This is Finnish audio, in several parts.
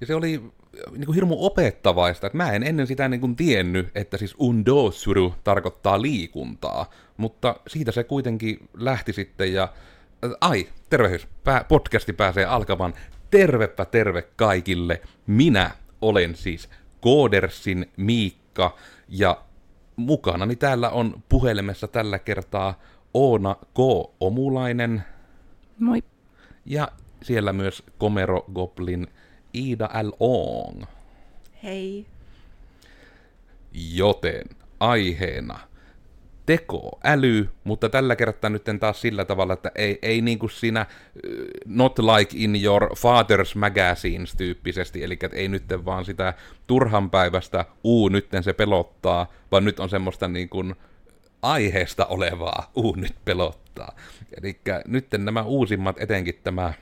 Ja se oli niin kuin hirmu opettavaista, että mä en ennen sitä niin kuin tiennyt, että siis undosuru tarkoittaa liikuntaa, mutta siitä se kuitenkin lähti sitten ja ai, tervehdys, podcasti pääsee alkamaan. Tervepä terve kaikille. Minä olen siis Koodersin Miikka ja mukanani täällä on puhelimessa tällä kertaa Oona K. Omulainen. Moi. Ja siellä myös Komero Goblin Ida L. Ong. Hei. Joten aiheena tekoäly, mutta tällä kertaa nyt taas sillä tavalla, että ei, ei niin kuin siinä not like in your father's magazines tyyppisesti, eli että ei nyt vaan sitä turhan päivästä, uu, nytten se pelottaa, vaan nyt on semmoista niin kuin aiheesta olevaa, uu, nyt pelottaa. Eli nyt nämä uusimmat, etenkin tämä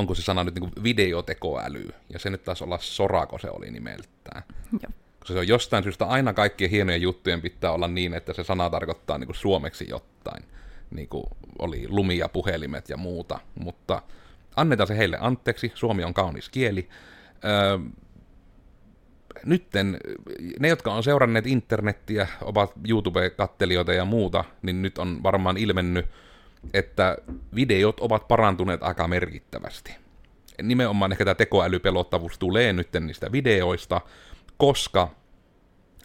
onko se sana nyt niin kuin videotekoäly, ja se nyt taisi olla Sorako se oli nimeltään. Joo. Koska se on jostain syystä aina kaikkien hienojen juttujen pitää olla niin, että se sana tarkoittaa niin kuin suomeksi jotain. Niin kuin oli lumia, puhelimet ja muuta. Mutta annetaan se heille anteeksi, suomi on kaunis kieli. Öö, nytten ne, jotka on seuranneet internettiä, ovat YouTube-kattelijoita ja muuta, niin nyt on varmaan ilmennyt, että videot ovat parantuneet aika merkittävästi. Nimenomaan ehkä tämä tekoälypelottavuus tulee nyt niistä videoista, koska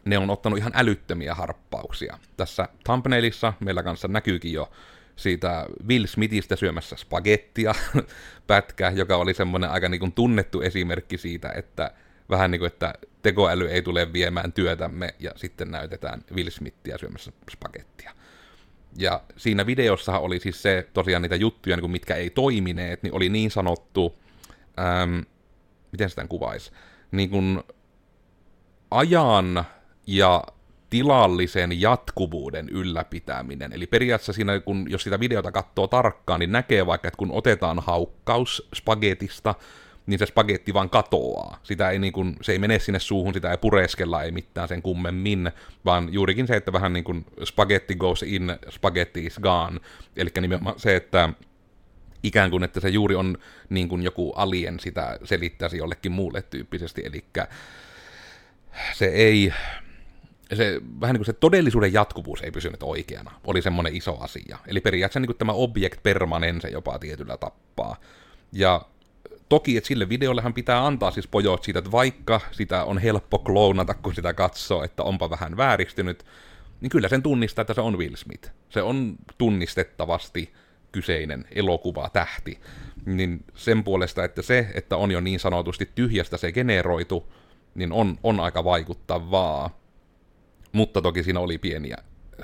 ne on ottanut ihan älyttömiä harppauksia. Tässä thumbnailissa meillä kanssa näkyykin jo siitä Will Smithistä syömässä spagettia pätkä, joka oli semmoinen aika niin kuin tunnettu esimerkki siitä, että vähän niin kuin, että tekoäly ei tule viemään työtämme, ja sitten näytetään Will Smithia syömässä spagettia. Ja siinä videossahan oli siis se, tosiaan niitä juttuja, niin kuin mitkä ei toimineet, niin oli niin sanottu, äm, miten sitä kuvaisi, niin kuin ajan ja tilallisen jatkuvuuden ylläpitäminen. Eli periaatteessa siinä, kun, jos sitä videota katsoo tarkkaan, niin näkee vaikka, että kun otetaan haukkaus spagetista, niin se spagetti vaan katoaa. Sitä ei niin kuin, se ei mene sinne suuhun, sitä ei pureskella, ei mitään sen kummemmin, vaan juurikin se, että vähän niin kuin spagetti goes in, spaghetti is gone. Eli nimenomaan se, että ikään kuin, että se juuri on niin kuin joku alien sitä selittäisi jollekin muulle tyyppisesti, eli se ei, se, vähän niin kuin se todellisuuden jatkuvuus ei pysynyt oikeana, oli semmoinen iso asia. Eli periaatteessa niin kuin tämä object permanence jopa tietyllä tappaa. Ja toki, että sille videollehan pitää antaa siis pojot siitä, että vaikka sitä on helppo kloonata, kun sitä katsoo, että onpa vähän vääristynyt, niin kyllä sen tunnistaa, että se on Will Smith. Se on tunnistettavasti kyseinen elokuva tähti. Niin sen puolesta, että se, että on jo niin sanotusti tyhjästä se generoitu, niin on, on aika vaikuttavaa. Mutta toki siinä oli pieniä,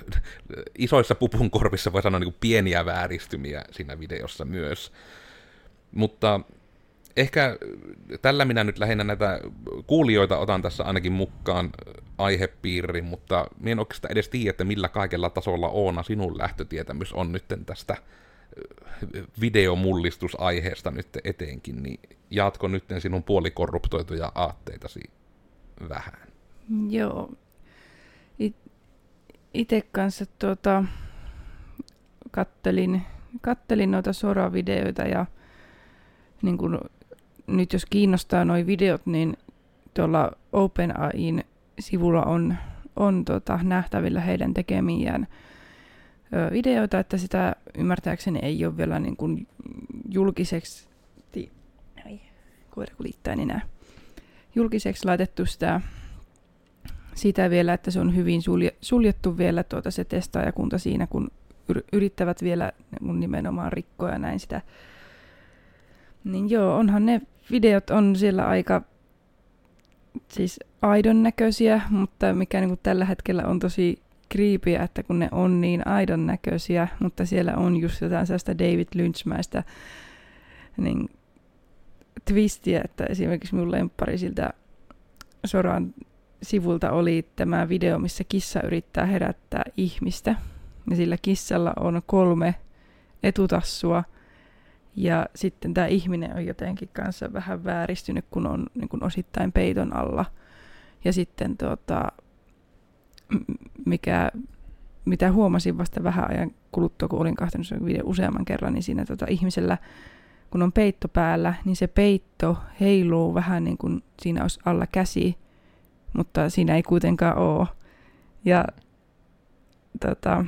isoissa pupunkorvissa voi sanoa niin pieniä vääristymiä siinä videossa myös. Mutta ehkä tällä minä nyt lähinnä näitä kuulijoita otan tässä ainakin mukaan aihepiiriin, mutta minä en oikeastaan edes tiedä, että millä kaikella tasolla Oona sinun lähtötietämys on nyt tästä videomullistusaiheesta nyt eteenkin, niin jaatko nyt sinun puolikorruptoituja aatteitasi vähän? Joo. Itse kanssa tuota, kattelin, kattelin noita soravideoita ja niin kun nyt jos kiinnostaa nuo videot, niin tuolla OpenAIin sivulla on, on tota, nähtävillä heidän tekemiään videoita, että sitä ymmärtääkseni ei ole vielä niin kuin julkiseksi, ai, koira niin julkiseksi laitettu sitä, sitä vielä, että se on hyvin sulje, suljettu vielä tuota se testaajakunta siinä, kun yrittävät vielä nimenomaan rikkoa näin sitä. Niin joo, onhan ne videot on siellä aika siis aidon näköisiä, mutta mikä niin kuin tällä hetkellä on tosi kriipiä, että kun ne on niin aidon näköisiä, mutta siellä on just jotain sellaista David Lynchmäistä niin twistiä, että esimerkiksi mun lemppari siltä Soran sivulta oli tämä video, missä kissa yrittää herättää ihmistä. Ja sillä kissalla on kolme etutassua – ja sitten tämä ihminen on jotenkin kanssa vähän vääristynyt, kun on niin kuin osittain peiton alla. Ja sitten tota, mikä, mitä huomasin vasta vähän ajan kuluttua, kun olin kahtanut sen video useamman kerran, niin siinä tota, ihmisellä kun on peitto päällä, niin se peitto heiluu vähän niin kuin siinä olisi alla käsi, mutta siinä ei kuitenkaan ole. Ja tota,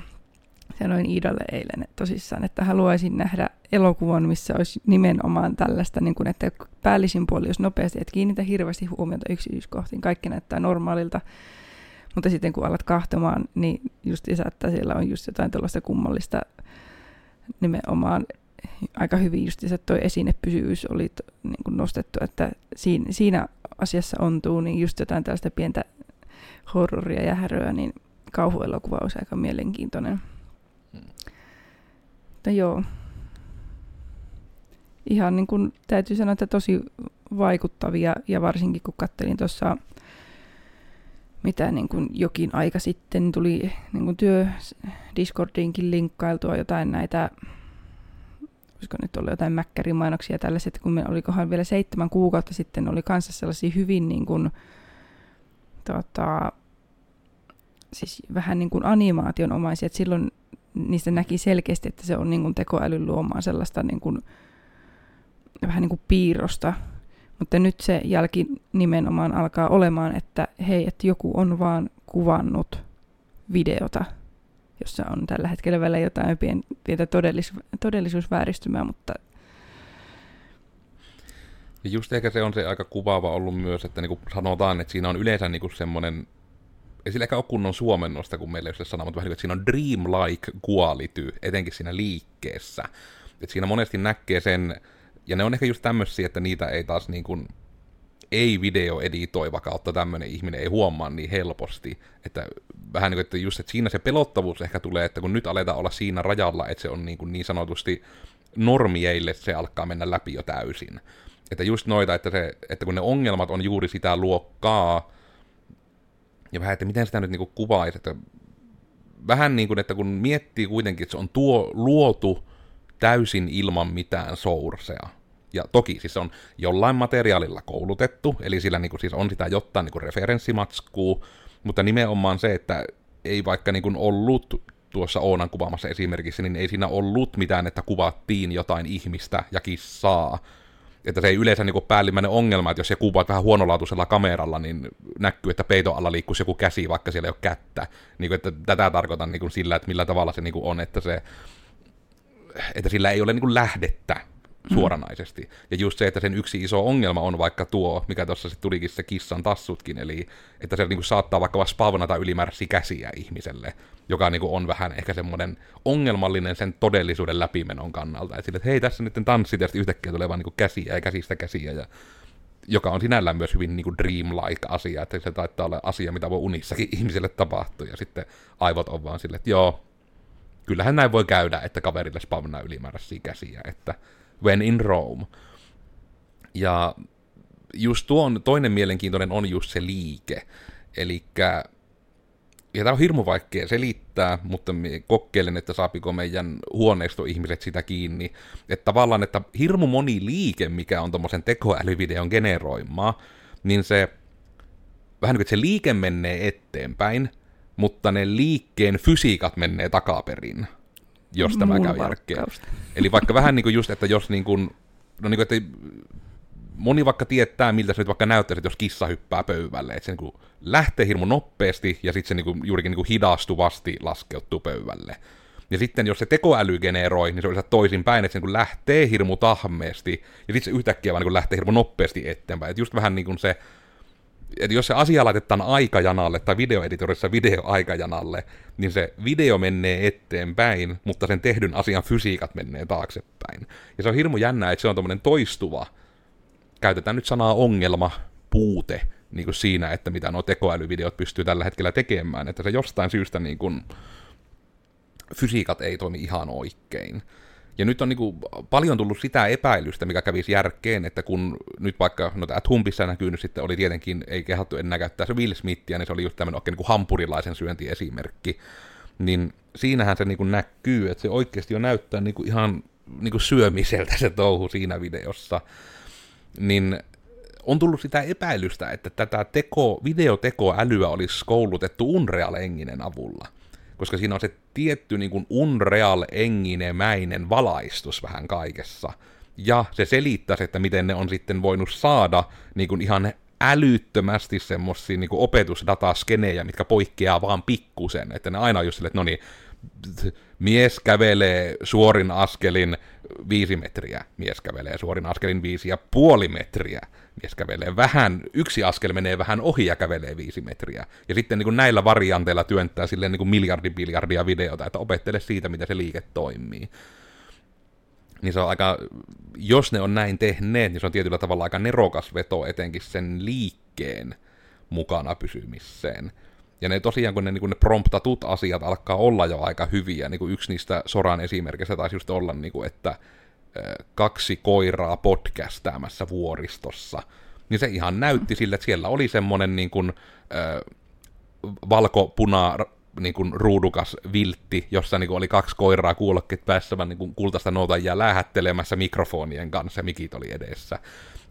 sanoin Iidalle eilen että tosissaan, että haluaisin nähdä elokuvan, missä olisi nimenomaan tällaista, niin kuin, että päällisin puoli olisi nopeasti, että kiinnitä hirveästi huomiota yksityiskohtiin, kaikki näyttää normaalilta, mutta sitten kun alat kahtomaan, niin just että siellä on just jotain tällaista kummallista nimenomaan aika hyvin just se toi esinepysyvyys oli niin kuin nostettu, että siinä, siinä asiassa ontuu, niin just jotain tällaista pientä horroria ja häröä, niin kauhuelokuva olisi aika mielenkiintoinen. Mutta joo. Ihan niin kuin täytyy sanoa, että tosi vaikuttavia ja varsinkin kun kattelin tuossa mitä niin kuin jokin aika sitten tuli niin kuin työ Discordiinkin linkkailtua jotain näitä olisiko nyt ollut jotain mäkkärimainoksia tällaiset, kun me olikohan vielä seitsemän kuukautta sitten, oli kanssa sellaisia hyvin niin kuin, tota, siis vähän niin kuin animaationomaisia, että silloin niistä näki selkeästi, että se on niin kuin tekoälyn luomaan sellaista niin kuin, vähän niin kuin piirrosta, mutta nyt se jälki nimenomaan alkaa olemaan, että hei, että joku on vaan kuvannut videota, jossa on tällä hetkellä vielä jotain pien, pientä todellis, todellisuusvääristymää, mutta... Ja just ehkä se on se aika kuvaava ollut myös, että niinku sanotaan, että siinä on yleensä niinku semmoinen, ei sillä ehkä ole kunnon suomennosta, kun meillä ei ole sana, mutta vähän niin että siinä on dreamlike quality, etenkin siinä liikkeessä. Että siinä monesti näkee sen, ja ne on ehkä just tämmöisiä, että niitä ei taas niin kuin ei videoeditoiva kautta tämmöinen ihminen ei huomaa niin helposti. Että vähän niin kuin, että just että siinä se pelottavuus ehkä tulee, että kun nyt aletaan olla siinä rajalla, että se on niin, kuin niin sanotusti normieille se alkaa mennä läpi jo täysin. Että just noita, että, se, että kun ne ongelmat on juuri sitä luokkaa, ja vähän, että miten sitä nyt niin kuvaisi, että vähän niin kuin, että kun miettii kuitenkin, että se on tuo luotu täysin ilman mitään sourcea, ja toki siis on jollain materiaalilla koulutettu, eli sillä niin siis on sitä jotain niin referenssimatskua, mutta nimenomaan se, että ei vaikka niin ollut tuossa Oonan kuvaamassa esimerkissä, niin ei siinä ollut mitään, että kuvattiin jotain ihmistä ja kissaa. Että se ei yleensä niin päällimmäinen ongelma, että jos se kuvaat vähän huonolaatuisella kameralla, niin näkyy, että peiton alla liikkuisi joku käsi, vaikka siellä ei ole kättä. Niin kuin, että tätä tarkoitan niin kuin sillä, että millä tavalla se niin kuin on, että, se, että sillä ei ole niin kuin lähdettä Mm. suoranaisesti. Ja just se, että sen yksi iso ongelma on vaikka tuo, mikä tuossa sitten tulikin se kissan tassutkin, eli että se niinku saattaa vaikka spavnata ylimääräisiä käsiä ihmiselle, joka niinku on vähän ehkä semmoinen ongelmallinen sen todellisuuden läpimenon kannalta. Että, sille, että hei, tässä nyt tanssit ja yhtäkkiä tulee vaan niinku käsiä ja käsistä käsiä ja joka on sinällään myös hyvin niin kuin dreamlike asia, että se taitaa olla asia, mitä voi unissakin ihmiselle tapahtua, ja sitten aivot on vaan silleen, että joo, kyllähän näin voi käydä, että kaverille spavnaa ylimääräisiä käsiä, että when in Rome. Ja just tuo on, toinen mielenkiintoinen on just se liike. Eli ja tämä on hirmu vaikea selittää, mutta kokeilen, että saapiko meidän huoneistoihmiset sitä kiinni. Että tavallaan, että hirmu moni liike, mikä on tuommoisen tekoälyvideon generoimaa, niin se vähän niin kuin, että se liike menee eteenpäin, mutta ne liikkeen fysiikat menee takaperin jos tämä käy järkeen. Eli vaikka vähän niin kuin just, että jos niin kuin, no niin kuin, että moni vaikka tietää, miltä se nyt vaikka näyttäisi, jos kissa hyppää pöydälle, että se niin kuin lähtee hirmu nopeasti ja sitten se niin kuin, juurikin niin kuin hidastuvasti laskeutuu pöydälle. Ja sitten jos se tekoäly generoi, niin se on toisinpäin, että se niin lähtee hirmu tahmeesti, ja sitten se yhtäkkiä vaan niin lähtee hirmu nopeasti eteenpäin. Että just vähän niin kuin se, että jos se asia laitetaan aikajanalle tai videoeditorissa videoaikajanalle, niin se video menee eteenpäin, mutta sen tehdyn asian fysiikat menee taaksepäin. Ja se on hirmu jännä, että se on tämmöinen toistuva, käytetään nyt sanaa ongelma, puute, niin kuin siinä, että mitä nuo tekoälyvideot pystyy tällä hetkellä tekemään, että se jostain syystä niin kuin, fysiikat ei toimi ihan oikein. Ja nyt on niin kuin paljon tullut sitä epäilystä, mikä kävisi järkeen, että kun nyt vaikka, no tämä Tumpissa näkynyt sitten oli tietenkin, ei kehattu enää käyttää se Will Smithia, niin se oli just tämmöinen oikein niin hampurilaisen syöntiesimerkki. Niin siinähän se niin kuin näkyy, että se oikeasti jo näyttää niin kuin ihan niin kuin syömiseltä se touhu siinä videossa. Niin on tullut sitä epäilystä, että tätä teko, videotekoälyä olisi koulutettu Unreal-enginen avulla – koska siinä on se tietty niin kuin unreal enginemäinen valaistus vähän kaikessa. ja se selittäisi, että miten ne on sitten voinut saada niin kuin ihan älyttömästi semmosia niin opetusdataskenejä, mitkä poikkeaa vaan pikkusen, että ne aina on just silleen, että no niin, mies kävelee suorin askelin viisi metriä, mies kävelee suorin askelin viisi ja puoli metriä, mies kävelee vähän, yksi askel menee vähän ohi ja kävelee viisi metriä. Ja sitten niin kuin näillä varianteilla työntää silleen niin kuin miljardi biljardia videota, että opettele siitä, miten se liike toimii. Niin se on aika, jos ne on näin tehneet, niin se on tietyllä tavalla aika nerokas veto etenkin sen liikkeen mukana pysymiseen. Ja ne tosiaan, kun ne, niin ne promptatut asiat alkaa olla jo aika hyviä, niin kuin yksi niistä Soran esimerkistä taisi just olla, niin kuin, että kaksi koiraa podcastaamassa vuoristossa, niin se ihan näytti sille, että siellä oli semmoinen niin kuin, äh, valko-puna niin kuin ruudukas viltti, jossa niin kuin oli kaksi koiraa kuulokkeet päässä niin kuin kultaista noutajia lähettelemässä mikrofonien kanssa, mikit oli edessä.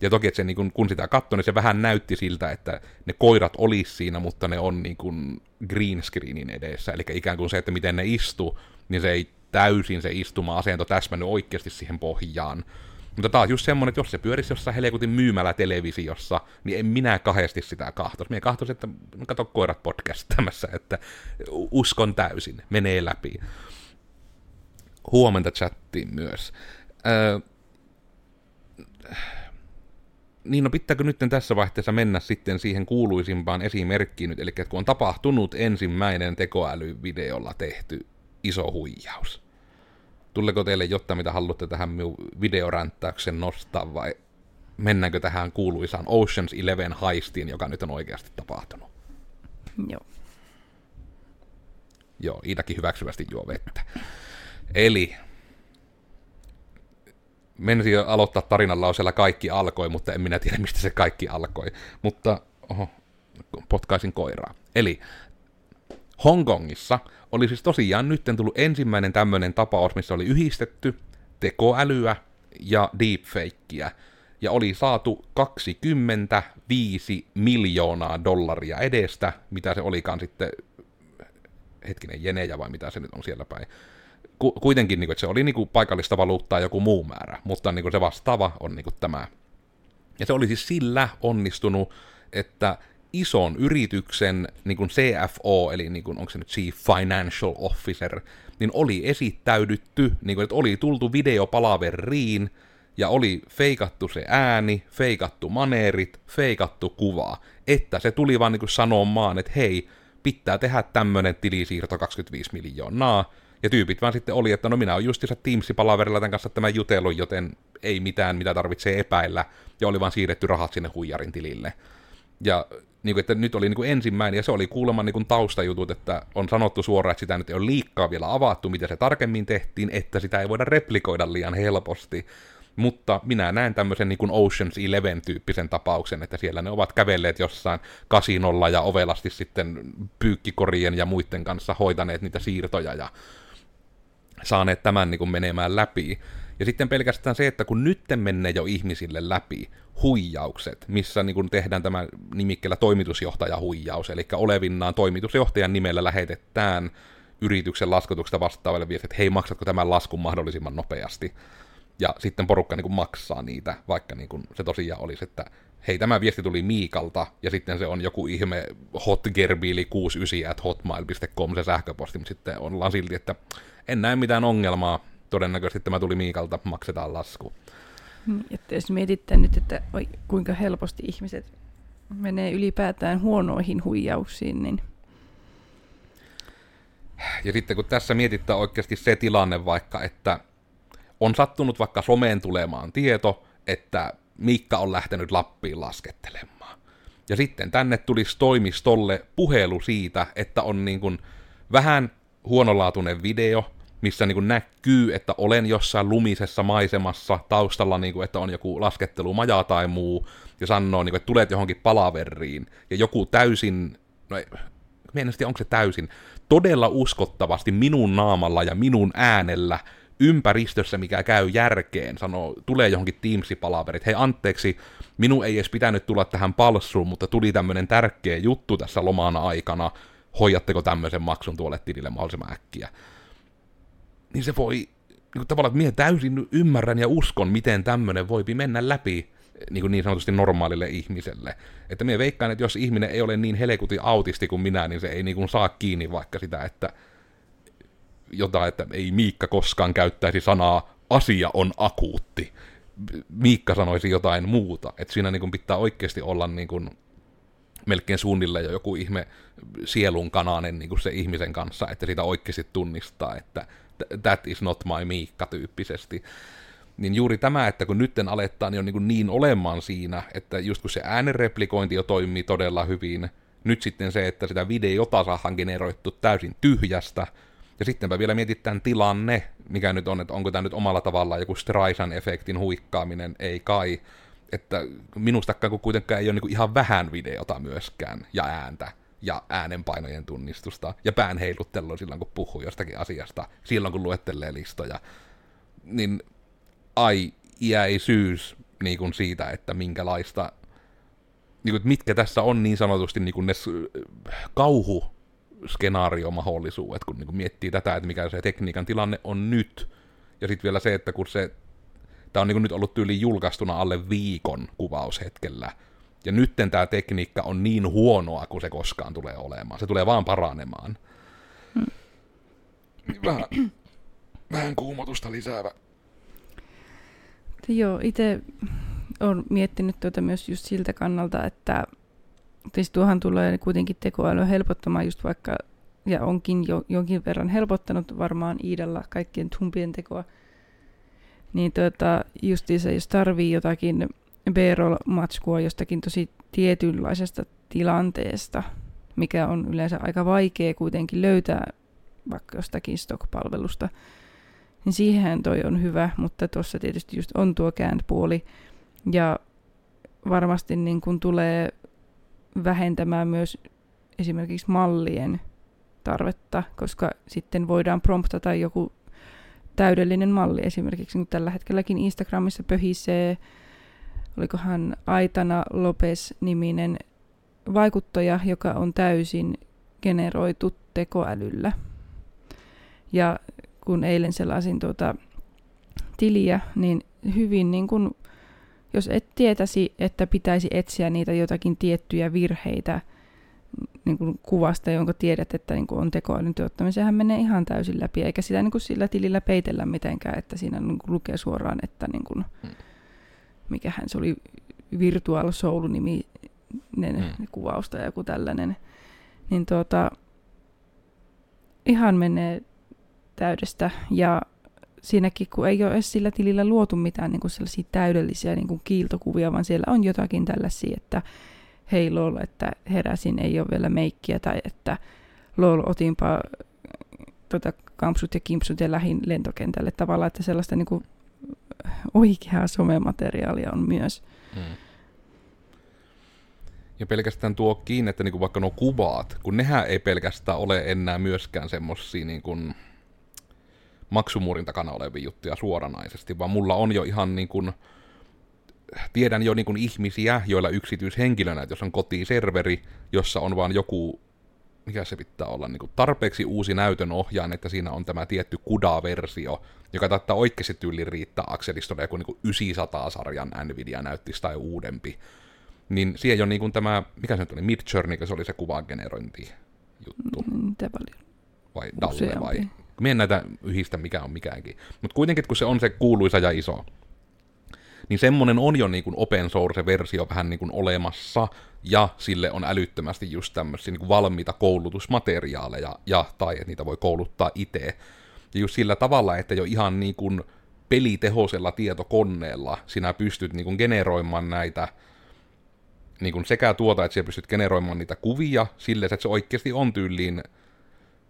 Ja toki, että se, niin kun, kun sitä katsoi, niin se vähän näytti siltä, että ne koirat olisi siinä, mutta ne on niin kuin green screenin edessä. Eli ikään kuin se, että miten ne istuu, niin se ei täysin se istuma-asento täsmännyt oikeasti siihen pohjaan. Mutta taas just semmonen, että jos se pyörisi jossain helekutin myymällä televisiossa, niin en minä kahdesti sitä kahtos. Minä kahtos, että kato koirat podcastamassa, että uskon täysin, menee läpi. Huomenta chattiin myös. Öö, niin no pitääkö nyt tässä vaiheessa mennä sitten siihen kuuluisimpaan esimerkkiin nyt, eli kun on tapahtunut ensimmäinen tekoälyvideolla tehty iso huijaus. Tuleeko teille jotta mitä haluatte tähän minun videoränttäyksen nostaa vai mennäänkö tähän kuuluisaan Oceans Eleven haistiin, joka nyt on oikeasti tapahtunut? Joo. Joo, Iidakin hyväksyvästi juo vettä. Eli menisin jo aloittaa tarinan lauseella kaikki alkoi, mutta en minä tiedä, mistä se kaikki alkoi. Mutta, oho, potkaisin koiraa. Eli Hongkongissa oli siis tosiaan nyt tullut ensimmäinen tämmöinen tapaus, missä oli yhdistetty tekoälyä ja deepfakeä, ja oli saatu 25 miljoonaa dollaria edestä, mitä se olikaan sitten, hetkinen, jenejä vai mitä se nyt on siellä päin. Ku, kuitenkin, niin kuin, että se oli niin kuin, paikallista valuuttaa joku muu määrä, mutta niin kuin, se vastaava on niin kuin, tämä. Ja se oli siis sillä onnistunut, että ison yrityksen niin kuin CFO, eli niin kuin, onko se nyt Chief Financial Officer, niin oli esittäydytty, niin kuin, että oli tultu videopalaveriin, ja oli feikattu se ääni, feikattu maneerit, feikattu kuva, että se tuli vaan niin kuin sanomaan, että hei, pitää tehdä tämmönen tilisiirto 25 miljoonaa, ja tyypit vaan sitten oli, että no minä olen justiinsa Teams-palaverilla tämän kanssa tämän jutelun, joten ei mitään, mitä tarvitsee epäillä, ja oli vaan siirretty rahat sinne huijarin tilille. Ja niin kuin, että nyt oli niin kuin ensimmäinen, ja se oli kuulemma niin kuin taustajutut, että on sanottu suoraan, että sitä nyt ei ole liikkaa vielä avattu, mitä se tarkemmin tehtiin, että sitä ei voida replikoida liian helposti. Mutta minä näen tämmöisen niin kuin Oceans Eleven-tyyppisen tapauksen, että siellä ne ovat kävelleet jossain kasinolla ja ovelasti sitten pyykkikorien ja muiden kanssa hoitaneet niitä siirtoja ja saaneet tämän niin kuin menemään läpi. Ja sitten pelkästään se, että kun nyt menee jo ihmisille läpi huijaukset, missä niin kun tehdään tämä nimikkeellä toimitusjohtajahuijaus, eli olevinnaan toimitusjohtajan nimellä lähetetään yrityksen laskutuksesta vastaavalle viestit, että hei, maksatko tämän laskun mahdollisimman nopeasti. Ja sitten porukka niin kuin maksaa niitä, vaikka niin kuin se tosiaan olisi, että hei, tämä viesti tuli Miikalta, ja sitten se on joku ihme hotgerbiili 69 at hotmail.com se sähköposti, mutta sitten ollaan silti, että en näe mitään ongelmaa, todennäköisesti tämä tuli Miikalta, maksetaan lasku. Niin, että jos mietitte nyt, että oi, kuinka helposti ihmiset menee ylipäätään huonoihin huijauksiin, niin... Ja sitten kun tässä mietittää oikeasti se tilanne vaikka, että on sattunut vaikka someen tulemaan tieto, että Miikka on lähtenyt Lappiin laskettelemaan. Ja sitten tänne tulisi toimistolle puhelu siitä, että on niin kuin vähän huonolaatuinen video, missä niin kuin näkyy, että olen jossain lumisessa maisemassa, taustalla niin kuin, että on joku laskettelumaja tai muu, ja sanoo, niin kuin, että tulet johonkin palaveriin, ja joku täysin, no ei, mielestäni onko se täysin, todella uskottavasti minun naamalla ja minun äänellä ympäristössä, mikä käy järkeen, sanoo, tulee johonkin Teams-palaverit, hei anteeksi, minun ei edes pitänyt tulla tähän palssuun, mutta tuli tämmöinen tärkeä juttu tässä lomana aikana, hoidatteko tämmöisen maksun tuolle tilille mahdollisimman äkkiä niin se voi kuin tavallaan, että minä täysin ymmärrän ja uskon, miten tämmöinen voipi mennä läpi niin, niin sanotusti normaalille ihmiselle. Että minä veikkaan, että jos ihminen ei ole niin helekuti autisti kuin minä, niin se ei niin kuin saa kiinni vaikka sitä, että jotain, että ei Miikka koskaan käyttäisi sanaa asia on akuutti. Miikka sanoisi jotain muuta. Että siinä niin kuin pitää oikeasti olla niin kuin melkein suunnilleen jo joku ihme sielun kananen niin kuin se ihmisen kanssa, että sitä oikeasti tunnistaa, että that is not my Miikka tyyppisesti. Niin juuri tämä, että kun nytten alettaa, niin on niin, niin olemaan siinä, että just kun se äänenreplikointi jo toimii todella hyvin, nyt sitten se, että sitä videota saadaan generoittu täysin tyhjästä, ja sittenpä vielä mietitään tilanne, mikä nyt on, että onko tämä nyt omalla tavallaan joku Streisand-efektin huikkaaminen, ei kai. Että minustakaan kun kuitenkaan ei ole niin ihan vähän videota myöskään, ja ääntä, ja äänenpainojen tunnistusta, ja pään heiluttelua silloin, kun puhuu jostakin asiasta, silloin, kun luettelee listoja. Niin ai iäisyys niin kuin siitä, että minkälaista, niin kuin, mitkä tässä on niin sanotusti niin kuin ne kauhu skenaariomahdollisuudet, kun niin kuin miettii tätä, että mikä se tekniikan tilanne on nyt. Ja sitten vielä se, että kun se, tämä on niin nyt ollut tyyli julkaistuna alle viikon kuvaushetkellä, ja nytten tämä tekniikka on niin huonoa kuin se koskaan tulee olemaan. Se tulee vaan paranemaan. Vähän, vähän kuumotusta lisäävä. Joo, itse olen miettinyt tuota myös just siltä kannalta, että siis tuohan tulee kuitenkin tekoäly helpottamaan just vaikka, ja onkin jo jonkin verran helpottanut varmaan Iidalla kaikkien tumpien tekoa, niin tuota, se, jos tarvii jotakin B-roll-matskua jostakin tosi tietynlaisesta tilanteesta, mikä on yleensä aika vaikea kuitenkin löytää vaikka jostakin stock-palvelusta, niin siihen toi on hyvä, mutta tuossa tietysti just on tuo kääntpuoli, ja varmasti niin kun tulee vähentämään myös esimerkiksi mallien tarvetta, koska sitten voidaan promptata joku täydellinen malli. Esimerkiksi niin tällä hetkelläkin Instagramissa pöhisee, olikohan Aitana Lopes-niminen vaikuttaja, joka on täysin generoitu tekoälyllä. Ja kun eilen sellaisin tuota tiliä, niin hyvin niin kuin jos et tietäisi, että pitäisi etsiä niitä jotakin tiettyjä virheitä niin kuin kuvasta, jonka tiedät, että niin kuin on tekoälyn tuottaminen, sehän menee ihan täysin läpi, eikä sitä niin kuin sillä tilillä peitellä mitenkään, että siinä niin kuin lukee suoraan, että niin kuin, hmm. mikähän se oli, Virtual Soul-niminen hmm. kuvaus tai joku tällainen, niin tuota, ihan menee täydestä ja siinäkin, kun ei ole edes sillä tilillä luotu mitään niin kuin sellaisia täydellisiä niin kuin kiiltokuvia, vaan siellä on jotakin tällaisia, että hei lol, että heräsin, ei ole vielä meikkiä, tai että lol, otinpa tota, kampsut ja kimpsut ja lähin lentokentälle tavallaan, että sellaista niin kuin oikeaa somemateriaalia on myös. Hmm. Ja pelkästään tuo kiinni, että niin kuin vaikka nuo kuvat, kun nehän ei pelkästään ole enää myöskään semmosia niin maksumuurin takana olevia juttuja suoranaisesti, vaan mulla on jo ihan niin kuin, tiedän jo niin kuin ihmisiä, joilla yksityishenkilönä, että jos on kotiserveri, jossa on vaan joku, mikä se pitää olla, niin kuin tarpeeksi uusi näytön ohjaan, että siinä on tämä tietty kuda-versio, joka taittaa oikeasti tyyliin riittää Axelistolle joku niin 900-sarjan Nvidia-näyttis tai uudempi. Niin siellä on niin kuin tämä, mikä se nyt oli, Midjourney, se oli se kuvagenerointi juttu. Mm, mitä paljon? Vai Dalle vai Mie en näitä yhdistä mikä on mikäänkin. Mutta kuitenkin, kun se on se kuuluisa ja iso, niin semmonen on jo niin kuin open source-versio vähän niin kuin olemassa, ja sille on älyttömästi just tämmöisiä niin kuin valmiita koulutusmateriaaleja, ja tai että niitä voi kouluttaa itse. Ja just sillä tavalla, että jo ihan niin kuin pelitehoisella tietokoneella sinä pystyt niin kuin generoimaan näitä niin kuin sekä tuota, että sinä pystyt generoimaan niitä kuvia sille, että se oikeasti on tyyliin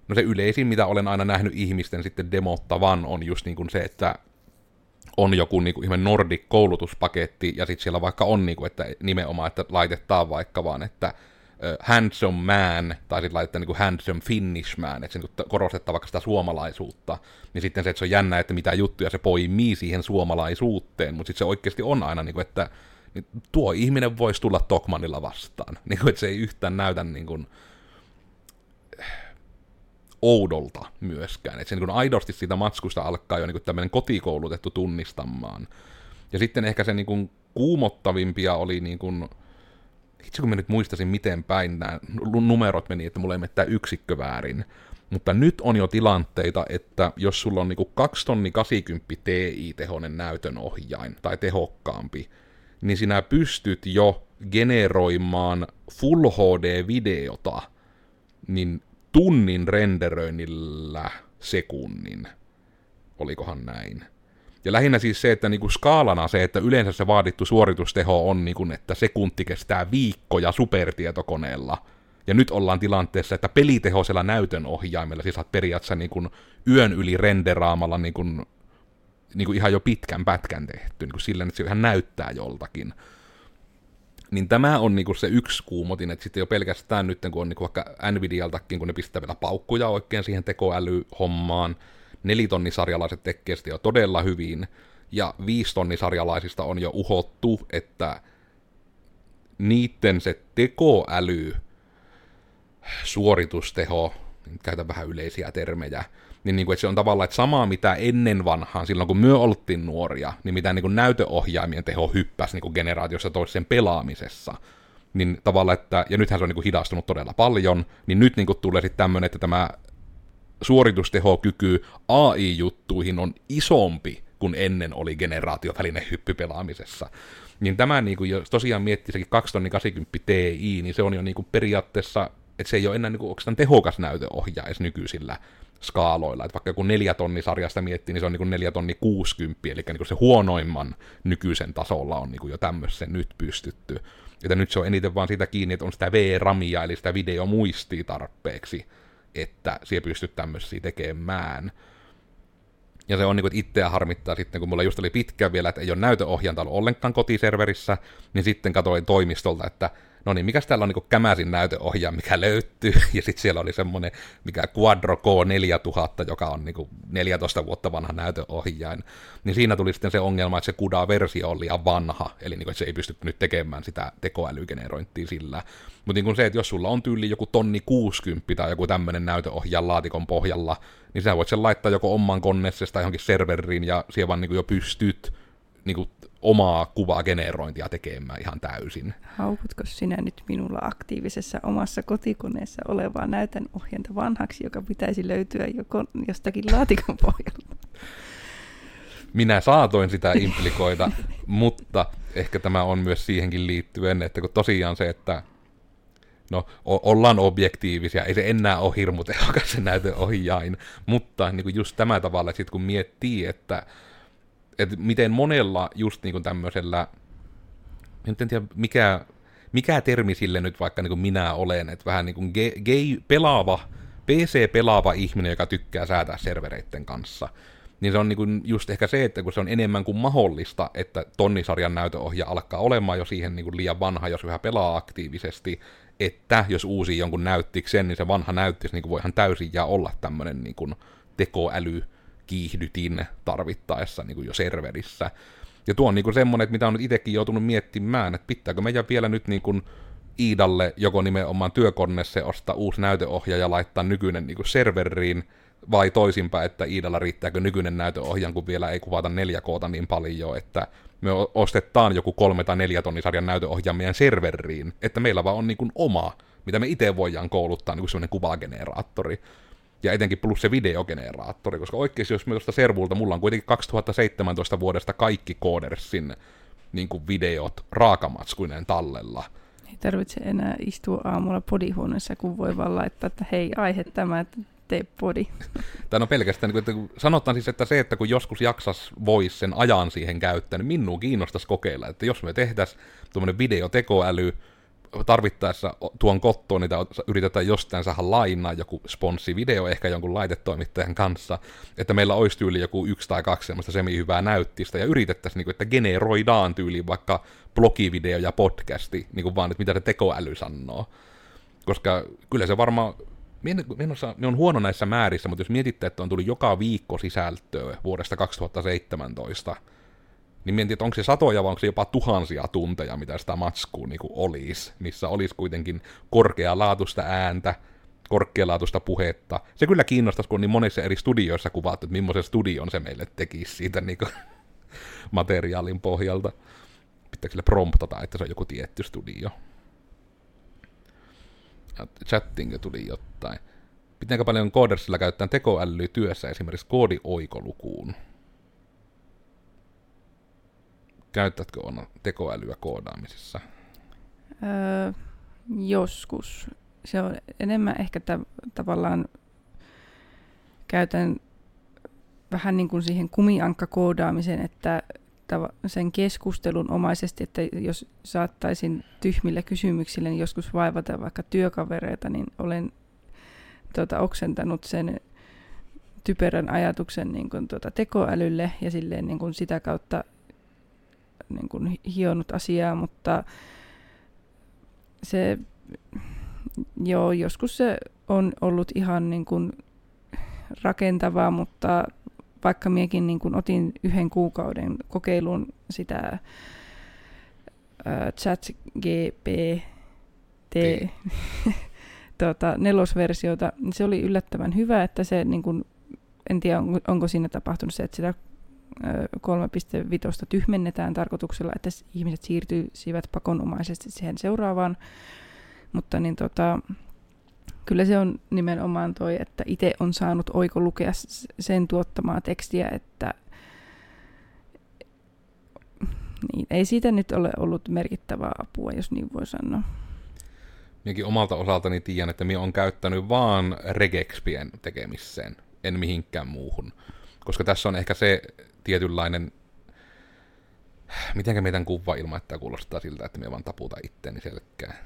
No se yleisin, mitä olen aina nähnyt ihmisten sitten demottavan, on just niin kuin se, että on joku niin kuin ihme Nordic-koulutuspaketti, ja sitten siellä vaikka on, niin kuin, että nimenomaan, että laitetaan vaikka vaan, että handsome man, tai sitten laitetaan niin kuin handsome Finnish man, että se niin korostetaan vaikka sitä suomalaisuutta, niin sitten se, että se on jännä, että mitä juttuja se poimii siihen suomalaisuuteen, mutta sitten se oikeasti on aina, niin kuin, että niin tuo ihminen voisi tulla Tokmanilla vastaan, niin kuin, että se ei yhtään näytä niin kuin, oudolta myöskään. Että se niin aidosti siitä matskusta alkaa jo niin tämmöinen kotikoulutettu tunnistamaan. Ja sitten ehkä se niin kuin kuumottavimpia oli niin kuin, itse kun mä nyt muistasin miten päin nämä numerot meni, että mulla ei mene yksikkö väärin, mutta nyt on jo tilanteita, että jos sulla on niinku 2 tonni 80 Ti-tehonen näytönohjain tai tehokkaampi, niin sinä pystyt jo generoimaan Full HD-videota niin tunnin renderöinnillä sekunnin. Olikohan näin? Ja lähinnä siis se, että niinku skaalana se, että yleensä se vaadittu suoritusteho on, niinku, että sekunti kestää viikkoja supertietokoneella. Ja nyt ollaan tilanteessa, että pelitehoisella näytön ohjaimella siis saat periaatteessa niinku yön yli renderaamalla niinku, niinku ihan jo pitkän pätkän tehty, niinku sillä, että se ihan näyttää joltakin. Niin tämä on niinku se yksi kuumotin, että sitten jo pelkästään nyt, kun on niinku vaikka Nvidialtakin, kun ne pistää vielä paukkuja oikein siihen tekoälyhommaan, nelitonnisarjalaiset tekee sitä jo todella hyvin, ja viistonnisarjalaisista on jo uhottu, että niitten se tekoäly, suoritusteho, käytän vähän yleisiä termejä, niin, niin kuin, että se on tavallaan että samaa mitä ennen vanhaan, silloin kun myö oltiin nuoria, niin mitä niin kuin näytöohjaimien teho hyppäsi niin kuin generaatiossa toisen pelaamisessa. Niin tavallaan, että, ja nythän se on niin kuin hidastunut todella paljon, niin nyt niin kuin tulee sitten tämmöinen, että tämä suoritustehokyky AI-juttuihin on isompi kuin ennen oli generaatiovälinen hyppypelaamisessa. Niin tämä, niin kuin, jos tosiaan miettii sekin 2080 Ti, niin se on jo niin kuin periaatteessa, että se ei ole enää niin kuin, tehokas näyteohjaa nykyisillä skaaloilla. Että vaikka joku neljä tonni sarjasta miettii, niin se on niin neljä tonni 60, eli niin se huonoimman nykyisen tasolla on niin jo tämmöisen nyt pystytty. Että nyt se on eniten vaan siitä kiinni, että on sitä V-ramia, eli sitä videomuistia tarpeeksi, että siihen pystyt tämmöisiä tekemään. Ja se on niin kuin, että itseä harmittaa sitten, kun mulla just oli pitkään vielä, että ei ole näytöohjanta ollut ollenkaan kotiserverissä, niin sitten katsoin toimistolta, että no niin, mikäs täällä on niin kämäsin näytöohjaaja, mikä löytyy, ja sitten siellä oli semmoinen, mikä Quadro K4000, joka on niin 14 vuotta vanha näytöohjain, niin siinä tuli sitten se ongelma, että se CUDA-versio oli liian vanha, eli niin kuin, se ei pysty nyt tekemään sitä tekoälygenerointia sillä. Mutta niin se, että jos sulla on tyyli joku tonni 60 tai joku tämmöinen näytöohjaaja laatikon pohjalla, niin sä voit sen laittaa joko oman konneessa tai johonkin serveriin, ja siellä vaan niin jo pystyt niin kuin omaa kuvagenerointia tekemään ihan täysin. Haukutko sinä nyt minulla aktiivisessa omassa kotikoneessa olevaa näytän ohjenta vanhaksi, joka pitäisi löytyä joko jostakin laatikon pohjalta? Minä saatoin sitä implikoida, mutta ehkä tämä on myös siihenkin liittyen, että kun tosiaan se, että no, o- ollaan objektiivisia, ei se enää ole hirmu tehokas se näytöohjain, mutta niin kuin just tämä tavalla, sit kun miettii, että että miten monella just niin kuin tämmöisellä, en tiedä mikä, mikä termi sille nyt vaikka niin kuin minä olen, että vähän niin kuin gay, pelaava, PC-pelaava ihminen, joka tykkää säätää servereiden kanssa, niin se on niin kuin just ehkä se, että kun se on enemmän kuin mahdollista, että tonnisarjan näytöohja alkaa olemaan jo siihen niin kuin liian vanha, jos yhä pelaa aktiivisesti, että jos uusi jonkun näyttiksen, niin se vanha näyttis niin kuin voi ihan täysin jää olla tämmöinen niin kuin tekoäly kiihdytin tarvittaessa niin kuin jo serverissä. Ja tuo on niin kuin semmoinen, että mitä on nyt itsekin joutunut miettimään, että pitääkö meidän vielä nyt niin kuin Iidalle joko nimenomaan työkoneessa ostaa uusi näyteohjaaja ja laittaa nykyinen niin kuin serveriin, vai toisinpäin, että Iidalla riittääkö nykyinen näyteohjaaja, kun vielä ei kuvata 4K niin paljon, että me ostetaan joku kolme tai neljä tonnisarjan näyteohjaaja meidän serveriin, että meillä vaan on niin kuin oma, mitä me itse voidaan kouluttaa, niin kuin semmoinen kuvageneraattori ja etenkin plus se videogeneraattori, koska oikeasti jos me tuosta servulta, mulla on kuitenkin 2017 vuodesta kaikki Codersin niin kuin videot raakamatskuinen tallella. Ei tarvitse enää istua aamulla podihuoneessa, kun voi vaan laittaa, että hei, aihe tämä, että tee podi. Tai no pelkästään, niin että sanotaan siis, että se, että kun joskus jaksas voisi sen ajan siihen käyttää, niin minua kiinnostaisi kokeilla, että jos me tehtäisiin tuommoinen videotekoäly, tarvittaessa tuon kottoon, niitä yritetään jostain saada lainaa joku sponssivideo ehkä jonkun laitetoimittajan kanssa, että meillä olisi tyyli joku yksi tai kaksi semmoista semi-hyvää näyttistä, ja yritettäisiin, niin kuin, että generoidaan tyyli vaikka blogivideo ja podcasti, niin kuin vaan, että mitä se tekoäly sanoo. Koska kyllä se varmaan, minä, minä on huono näissä määrissä, mutta jos mietitte, että on tullut joka viikko sisältöä vuodesta 2017, niin mietin, että onko se satoja vai onko se jopa tuhansia tunteja, mitä sitä matskua niin olisi, missä olisi kuitenkin korkealaatuista ääntä, korkealaatuista puhetta. Se kyllä kiinnostaisi, kun on niin monissa eri studioissa kuvattu, että millaisen studion se meille tekisi siitä niin kuin, materiaalin pohjalta. Pitääkö sille promptata, että se on joku tietty studio? Chatting tuli jotain. Pitääkö paljon koodersilla käyttää tekoälyä työssä esimerkiksi koodioikolukuun? Käyttätkö on tekoälyä koodaamisessa? Öö, joskus. Se on enemmän ehkä ta- tavallaan käytän vähän niin kuin siihen kumiankka-koodaamiseen, että sen keskustelun omaisesti, että jos saattaisin tyhmillä kysymyksillä niin joskus vaivata vaikka työkavereita, niin olen tuota, oksentanut sen typerän ajatuksen niin kuin, tuota, tekoälylle ja silleen niin kuin sitä kautta niin kuin, hionut asiaa, mutta se, joo, joskus se on ollut ihan niin kuin rakentavaa, mutta vaikka miekin niin kuin otin yhden kuukauden kokeiluun sitä äh, chat GPT tuota, nelosversiota, niin se oli yllättävän hyvä, että se niin kuin, en tiedä onko, onko siinä tapahtunut se, että sitä 3.5 tyhmennetään tarkoituksella, että ihmiset siirtyisivät pakonomaisesti siihen seuraavaan. Mutta niin tota, kyllä se on nimenomaan toi, että itse on saanut oiko lukea sen tuottamaa tekstiä, että niin, ei siitä nyt ole ollut merkittävää apua, jos niin voi sanoa. Minäkin omalta osaltani tiedän, että minä olen käyttänyt vaan regexpien tekemiseen, en mihinkään muuhun. Koska tässä on ehkä se tietynlainen, mitenkä meidän kuva että kuulostaa siltä, että me vaan taputa itteeni selkkää.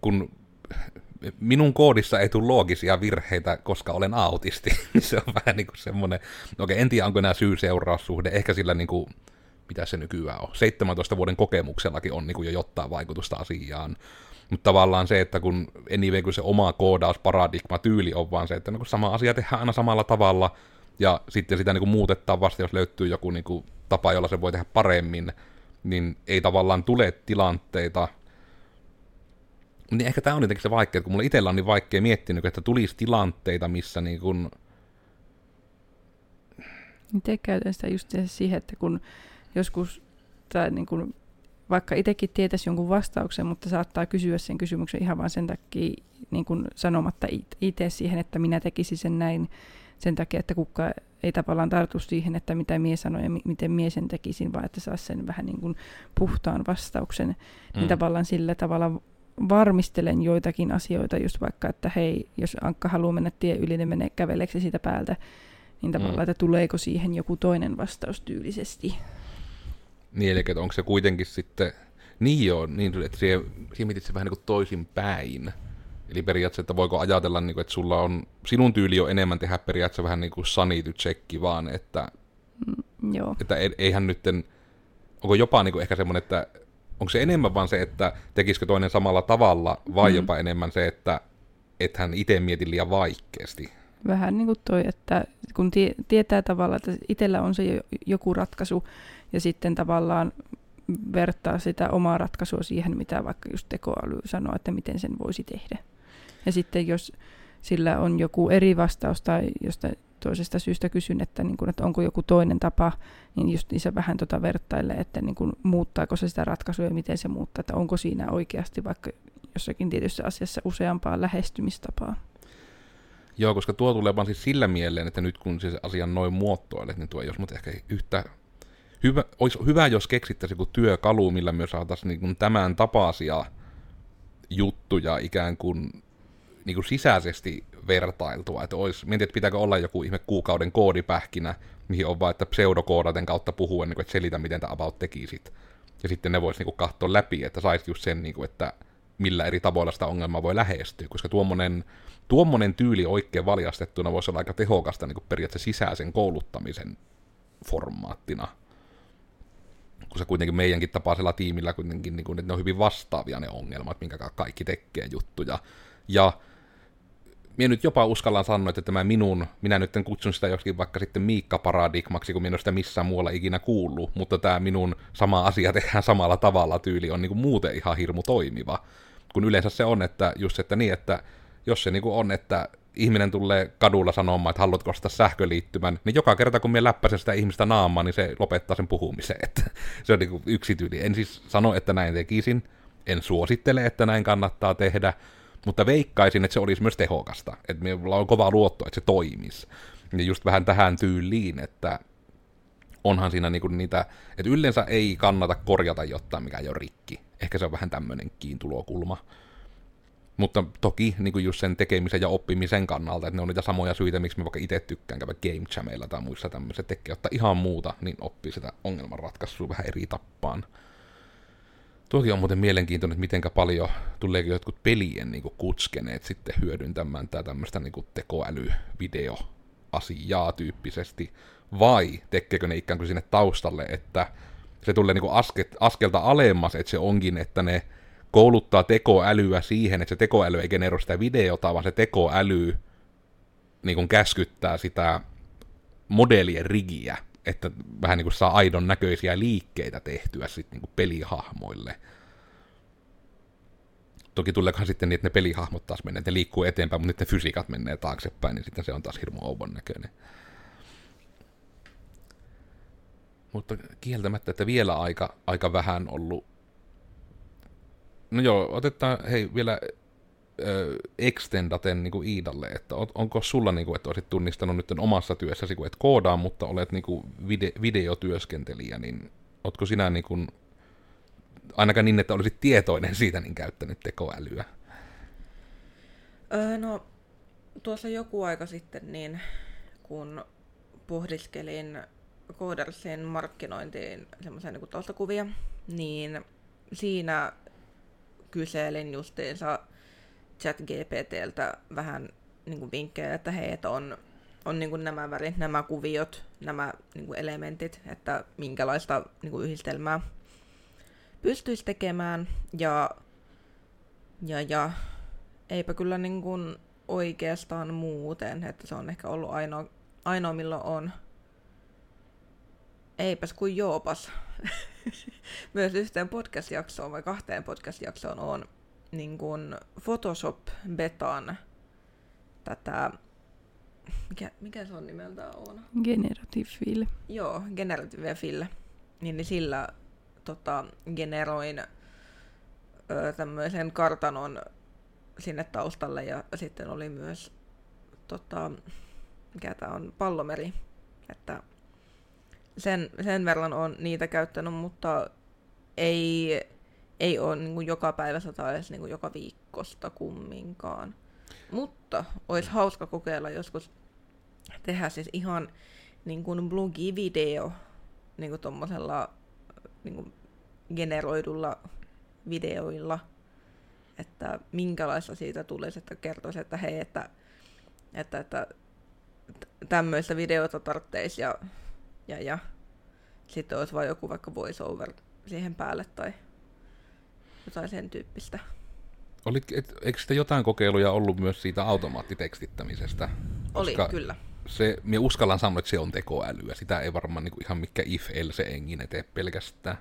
Kun minun koodissa ei tule loogisia virheitä, koska olen autisti, niin se on vähän niin kuin semmoinen, no okei, en tiedä onko nämä syy-seuraussuhde, ehkä sillä niin kuin, mitä se nykyään on, 17 vuoden kokemuksellakin on niin kuin jo jotain vaikutusta asiaan, mutta tavallaan se, että kun anyway, kun se oma koodausparadigma tyyli on vaan se, että no, sama asia tehdään aina samalla tavalla, ja sitten sitä niin kuin muutetaan vasta, jos löytyy joku niin kuin tapa, jolla se voi tehdä paremmin, niin ei tavallaan tule tilanteita, niin ehkä tämä on jotenkin se vaikea, kun mulla itsellä on niin vaikea miettiä, että tulisi tilanteita, missä niin kuin... Itse käytän sitä just siihen, että kun joskus tai niin kuin, vaikka itsekin tietäisi jonkun vastauksen, mutta saattaa kysyä sen kysymyksen ihan vain sen takia niin kuin sanomatta itse siihen, että minä tekisin sen näin sen takia, että kuka ei tavallaan tartu siihen, että mitä mies sanoi ja mi- miten mies sen tekisin, vaan että saa sen vähän niin kuin puhtaan vastauksen. Niin mm. Niin tavallaan sillä tavalla varmistelen joitakin asioita, just vaikka, että hei, jos Ankka haluaa mennä tie yli, niin menee käveleeksi siitä päältä, niin tavallaan, mm. että tuleeko siihen joku toinen vastaus tyylisesti. Niin, eli onko se kuitenkin sitten, niin joo, niin, että siihen, siihen mietit se vähän niin kuin toisin päin. Eli periaatteessa, että voiko ajatella, niin kuin, että sulla on, sinun tyyli on enemmän tehdä periaatteessa vähän niin kuin sanity checki vaan, että, mm, joo. että eihän nytten, onko jopa niin kuin ehkä semmoinen, että onko se enemmän vaan se, että tekisikö toinen samalla tavalla, vai mm. jopa enemmän se, että et hän itse mieti liian vaikeasti? Vähän niin kuin toi, että kun tie, tietää tavallaan, että itsellä on se joku ratkaisu, ja sitten tavallaan vertaa sitä omaa ratkaisua siihen, mitä vaikka just tekoäly sanoo, että miten sen voisi tehdä. Ja sitten jos sillä on joku eri vastaus tai josta toisesta syystä kysyn, että, niin kun, että onko joku toinen tapa, niin just niin se vähän tota vertailee, että niin kun, muuttaako se sitä ratkaisua ja miten se muuttaa, että onko siinä oikeasti vaikka jossakin tietyssä asiassa useampaa lähestymistapaa. Joo, koska tuo tulee vaan siis sillä mieleen, että nyt kun siis asian noin muotoilet, niin tuo ei olisi mutta ehkä yhtä hyvä, olisi hyvä, jos keksittäisiin joku työkalu, millä myös saataisiin niin tämän tapaisia juttuja ikään kuin, niin kuin sisäisesti vertailtua, että olisi, mietin, että pitääkö olla joku ihme kuukauden koodipähkinä, mihin on vaan, että pseudokoodaten kautta puhuen, niin kuin, että selitä, miten tämä about tekisit. Ja sitten ne voisi niin katsoa läpi, että saisi just sen, niin kuin, että millä eri tavoilla sitä ongelmaa voi lähestyä, koska tuommoinen, tuommoinen tyyli oikein valjastettuna voisi olla aika tehokasta niin kuin periaatteessa sisäisen kouluttamisen formaattina. Koska kuitenkin meidänkin tapaisella tiimillä kuitenkin, niin kuin, että ne on hyvin vastaavia ne ongelmat, minkä kaikki tekee juttuja. Ja minä nyt jopa uskallan sanoa, että tämä minun, minä nyt kutsun sitä joskin vaikka sitten Miikka-paradigmaksi, kun minä sitä missään muualla ikinä kuullut, mutta tämä minun sama asia tehdään samalla tavalla tyyli on niin kuin muuten ihan hirmu toimiva. Kun yleensä se on, että just että niin, että jos se niinku on, että ihminen tulee kadulla sanomaan, että haluatko ostaa sähköliittymän, niin joka kerta kun me läppäsen sitä ihmistä naamaa, niin se lopettaa sen puhumisen. Että se on niinku yksi tyyli. En siis sano, että näin tekisin, en suosittele, että näin kannattaa tehdä, mutta veikkaisin, että se olisi myös tehokasta. Että minulla on kova luotto, että se toimisi. Ja just vähän tähän tyyliin, että onhan siinä niinku niitä, että yleensä ei kannata korjata jotain, mikä ei ole rikki. Ehkä se on vähän tämmöinen kiintulokulma. Mutta toki niin kuin just sen tekemisen ja oppimisen kannalta, että ne on niitä samoja syitä, miksi mä vaikka itse tykkään käydä Game Jamilla tai muissa tämmöisissä tekee ottaa ihan muuta, niin oppii sitä ongelmanratkaisua vähän eri tappaan. Tuokin on muuten mielenkiintoinen, että mitenkä paljon tuleekin jotkut pelien niin kuin kutskeneet sitten hyödyntämään tätä tämmöistä niin kuin tekoälyvideo-asiaa tyyppisesti, vai tekeekö ne ikään kuin sinne taustalle, että se tulee niin kuin askelta alemmas, että se onkin, että ne kouluttaa tekoälyä siihen, että se tekoäly ei generoi sitä videota, vaan se tekoäly niin kuin käskyttää sitä modelien rigiä, että vähän niin kuin saa aidon näköisiä liikkeitä tehtyä sitten niin pelihahmoille. Toki tuleekohan sitten niin, että ne pelihahmot taas menee, ne liikkuu eteenpäin, mutta ne fysiikat menee taaksepäin, niin sitten se on taas hirmu ouvon näköinen. Mutta kieltämättä, että vielä aika, aika vähän ollut No joo, otetaan hei vielä extendaten niin kuin Iidalle, että on, onko sulla, niin kuin, että olisit tunnistanut nyt omassa työssäsi, kun et koodaa, mutta olet niin kuin vide, videotyöskentelijä, niin oletko sinä niin kuin, ainakaan niin, että olisit tietoinen siitä, niin käyttänyt tekoälyä? Öö, no, tuossa joku aika sitten, niin kun pohdiskelin Codersin markkinointiin semmoisia niin taustakuvia, niin siinä kyselin justiinsa ChatGPTltä vähän niin kuin vinkkejä, että hei, että on, on niin kuin nämä värit, nämä kuviot, nämä niin kuin elementit, että minkälaista niin kuin yhdistelmää pystyisi tekemään. Ja, ja, ja eipä kyllä niin kuin oikeastaan muuten, että se on ehkä ollut ainoa, ainoa milloin on eipäs kuin joopas. Myös yhteen podcast-jaksoon vai kahteen podcast-jaksoon on niin kuin Photoshop-betan tätä, mikä, mikä se on nimeltään on? Generative fill. Joo, generative fill. Niin, niin sillä tota, generoin ö, tämmöisen kartanon sinne taustalle ja sitten oli myös tota, mikä tämä on, pallomeri, että sen, sen verran on niitä käyttänyt, mutta ei, ei ole niin kuin joka päivä tai edes niin kuin joka viikosta kumminkaan. Mutta olisi hauska kokeilla joskus tehdä siis ihan niin kuin blogivideo niin kuin tommosella niin kuin generoidulla videoilla, että minkälaista siitä tulisi, että kertoisi, että hei, että, että, että tämmöistä videota tarvitsisi ja ja, ja sitten olisi vain joku vaikka voiceover siihen päälle tai jotain sen tyyppistä. Oli, et, eikö sitä jotain kokeiluja ollut myös siitä automaattitekstittämisestä? Oli, kyllä. Se, minä uskallan sanoa, että se on tekoälyä. Sitä ei varmaan niin ihan mikä if, else, engine tee pelkästään.